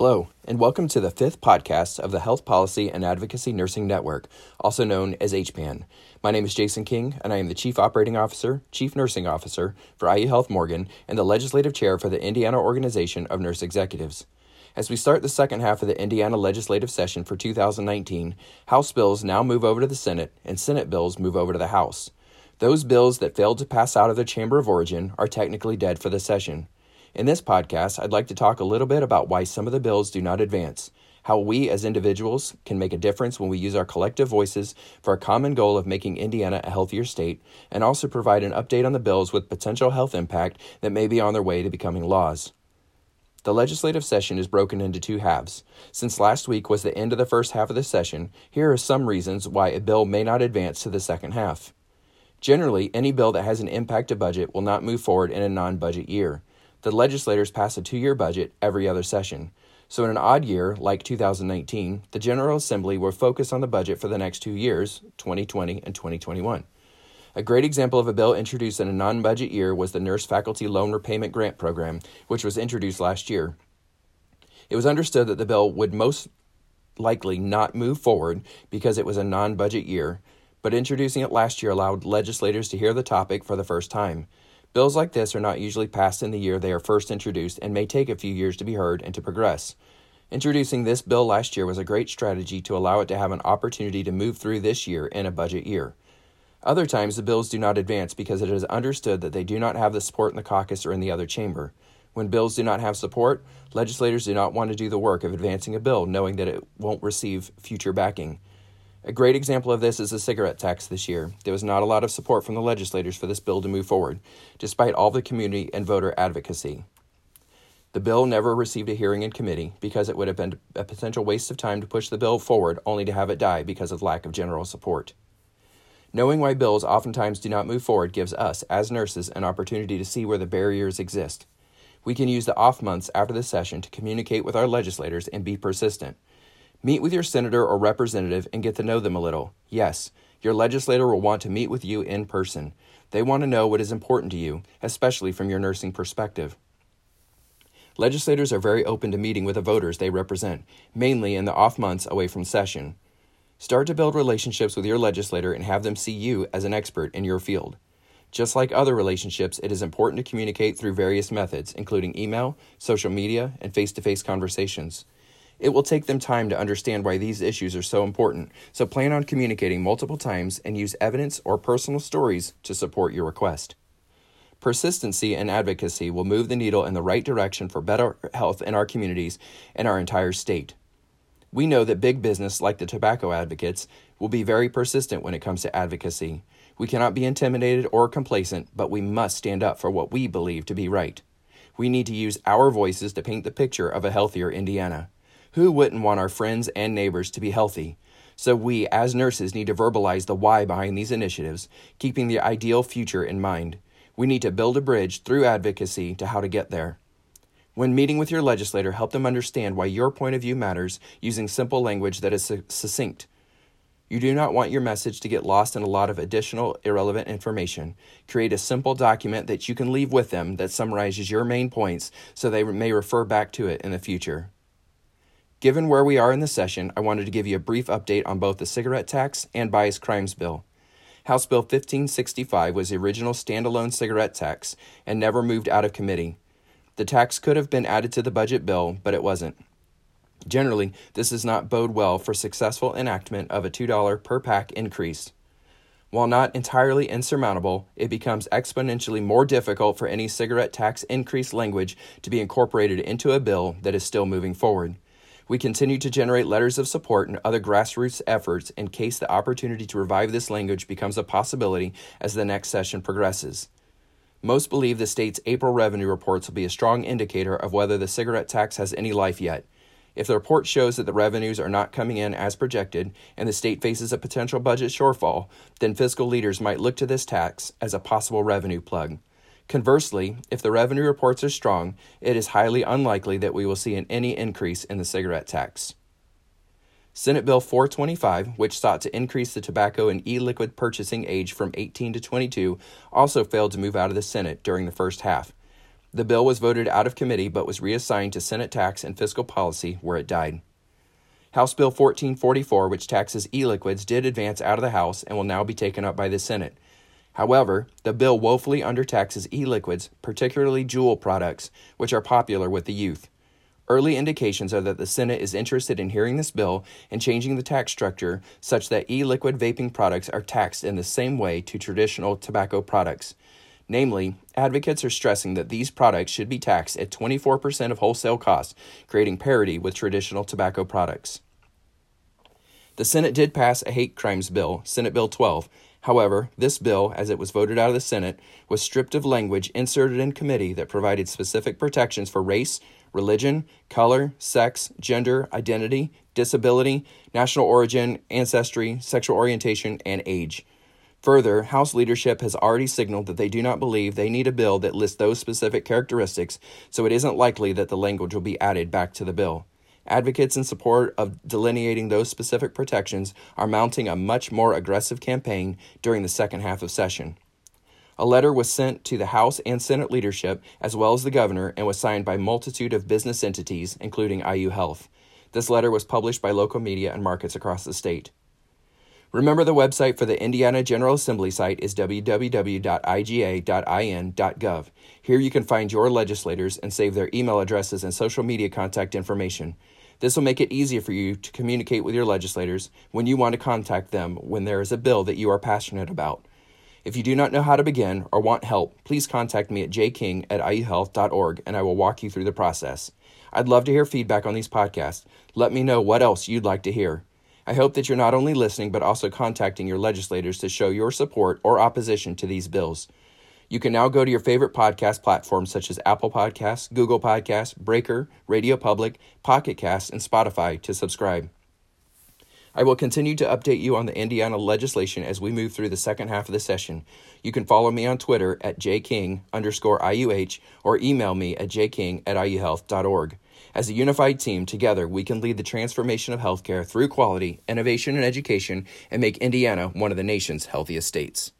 Hello, and welcome to the fifth podcast of the Health Policy and Advocacy Nursing Network, also known as HPAN. My name is Jason King, and I am the Chief Operating Officer, Chief Nursing Officer for IU Health Morgan, and the Legislative Chair for the Indiana Organization of Nurse Executives. As we start the second half of the Indiana legislative session for 2019, House bills now move over to the Senate, and Senate bills move over to the House. Those bills that failed to pass out of their chamber of origin are technically dead for the session. In this podcast, I'd like to talk a little bit about why some of the bills do not advance, how we as individuals can make a difference when we use our collective voices for a common goal of making Indiana a healthier state, and also provide an update on the bills with potential health impact that may be on their way to becoming laws. The legislative session is broken into two halves. Since last week was the end of the first half of the session, here are some reasons why a bill may not advance to the second half. Generally, any bill that has an impact to budget will not move forward in a non budget year the legislators pass a two year budget every other session. So, in an odd year like 2019, the General Assembly will focus on the budget for the next two years, 2020 and 2021. A great example of a bill introduced in a non budget year was the Nurse Faculty Loan Repayment Grant Program, which was introduced last year. It was understood that the bill would most likely not move forward because it was a non budget year, but introducing it last year allowed legislators to hear the topic for the first time. Bills like this are not usually passed in the year they are first introduced and may take a few years to be heard and to progress. Introducing this bill last year was a great strategy to allow it to have an opportunity to move through this year in a budget year. Other times, the bills do not advance because it is understood that they do not have the support in the caucus or in the other chamber. When bills do not have support, legislators do not want to do the work of advancing a bill knowing that it won't receive future backing. A great example of this is the cigarette tax this year. There was not a lot of support from the legislators for this bill to move forward, despite all the community and voter advocacy. The bill never received a hearing in committee because it would have been a potential waste of time to push the bill forward only to have it die because of lack of general support. Knowing why bills oftentimes do not move forward gives us, as nurses, an opportunity to see where the barriers exist. We can use the off months after the session to communicate with our legislators and be persistent. Meet with your senator or representative and get to know them a little. Yes, your legislator will want to meet with you in person. They want to know what is important to you, especially from your nursing perspective. Legislators are very open to meeting with the voters they represent, mainly in the off months away from session. Start to build relationships with your legislator and have them see you as an expert in your field. Just like other relationships, it is important to communicate through various methods, including email, social media, and face to face conversations. It will take them time to understand why these issues are so important, so plan on communicating multiple times and use evidence or personal stories to support your request. Persistency and advocacy will move the needle in the right direction for better health in our communities and our entire state. We know that big business, like the tobacco advocates, will be very persistent when it comes to advocacy. We cannot be intimidated or complacent, but we must stand up for what we believe to be right. We need to use our voices to paint the picture of a healthier Indiana. Who wouldn't want our friends and neighbors to be healthy? So, we as nurses need to verbalize the why behind these initiatives, keeping the ideal future in mind. We need to build a bridge through advocacy to how to get there. When meeting with your legislator, help them understand why your point of view matters using simple language that is succinct. You do not want your message to get lost in a lot of additional irrelevant information. Create a simple document that you can leave with them that summarizes your main points so they may refer back to it in the future. Given where we are in the session, I wanted to give you a brief update on both the cigarette tax and bias crimes bill. House Bill 1565 was the original standalone cigarette tax and never moved out of committee. The tax could have been added to the budget bill, but it wasn't. Generally, this does not bode well for successful enactment of a $2 per pack increase. While not entirely insurmountable, it becomes exponentially more difficult for any cigarette tax increase language to be incorporated into a bill that is still moving forward. We continue to generate letters of support and other grassroots efforts in case the opportunity to revive this language becomes a possibility as the next session progresses. Most believe the state's April revenue reports will be a strong indicator of whether the cigarette tax has any life yet. If the report shows that the revenues are not coming in as projected and the state faces a potential budget shortfall, then fiscal leaders might look to this tax as a possible revenue plug. Conversely, if the revenue reports are strong, it is highly unlikely that we will see an, any increase in the cigarette tax. Senate Bill 425, which sought to increase the tobacco and e liquid purchasing age from 18 to 22, also failed to move out of the Senate during the first half. The bill was voted out of committee but was reassigned to Senate Tax and Fiscal Policy, where it died. House Bill 1444, which taxes e liquids, did advance out of the House and will now be taken up by the Senate. However, the bill woefully undertaxes e liquids, particularly Juul products, which are popular with the youth. Early indications are that the Senate is interested in hearing this bill and changing the tax structure such that e liquid vaping products are taxed in the same way to traditional tobacco products. Namely, advocates are stressing that these products should be taxed at 24% of wholesale costs, creating parity with traditional tobacco products. The Senate did pass a hate crimes bill, Senate Bill 12. However, this bill, as it was voted out of the Senate, was stripped of language inserted in committee that provided specific protections for race, religion, color, sex, gender, identity, disability, national origin, ancestry, sexual orientation, and age. Further, House leadership has already signaled that they do not believe they need a bill that lists those specific characteristics, so it isn't likely that the language will be added back to the bill. Advocates in support of delineating those specific protections are mounting a much more aggressive campaign during the second half of session. A letter was sent to the House and Senate leadership, as well as the governor, and was signed by a multitude of business entities, including IU Health. This letter was published by local media and markets across the state. Remember, the website for the Indiana General Assembly site is www.iga.in.gov. Here you can find your legislators and save their email addresses and social media contact information. This will make it easier for you to communicate with your legislators when you want to contact them when there is a bill that you are passionate about. If you do not know how to begin or want help, please contact me at jking at iuhealth.org and I will walk you through the process. I'd love to hear feedback on these podcasts. Let me know what else you'd like to hear. I hope that you're not only listening, but also contacting your legislators to show your support or opposition to these bills. You can now go to your favorite podcast platforms such as Apple Podcasts, Google Podcasts, Breaker, Radio Public, Pocket Cast, and Spotify to subscribe. I will continue to update you on the Indiana legislation as we move through the second half of the session. You can follow me on Twitter at jking underscore IUH or email me at jking at iuhealth.org. As a unified team, together we can lead the transformation of healthcare through quality, innovation, and education and make Indiana one of the nation's healthiest states.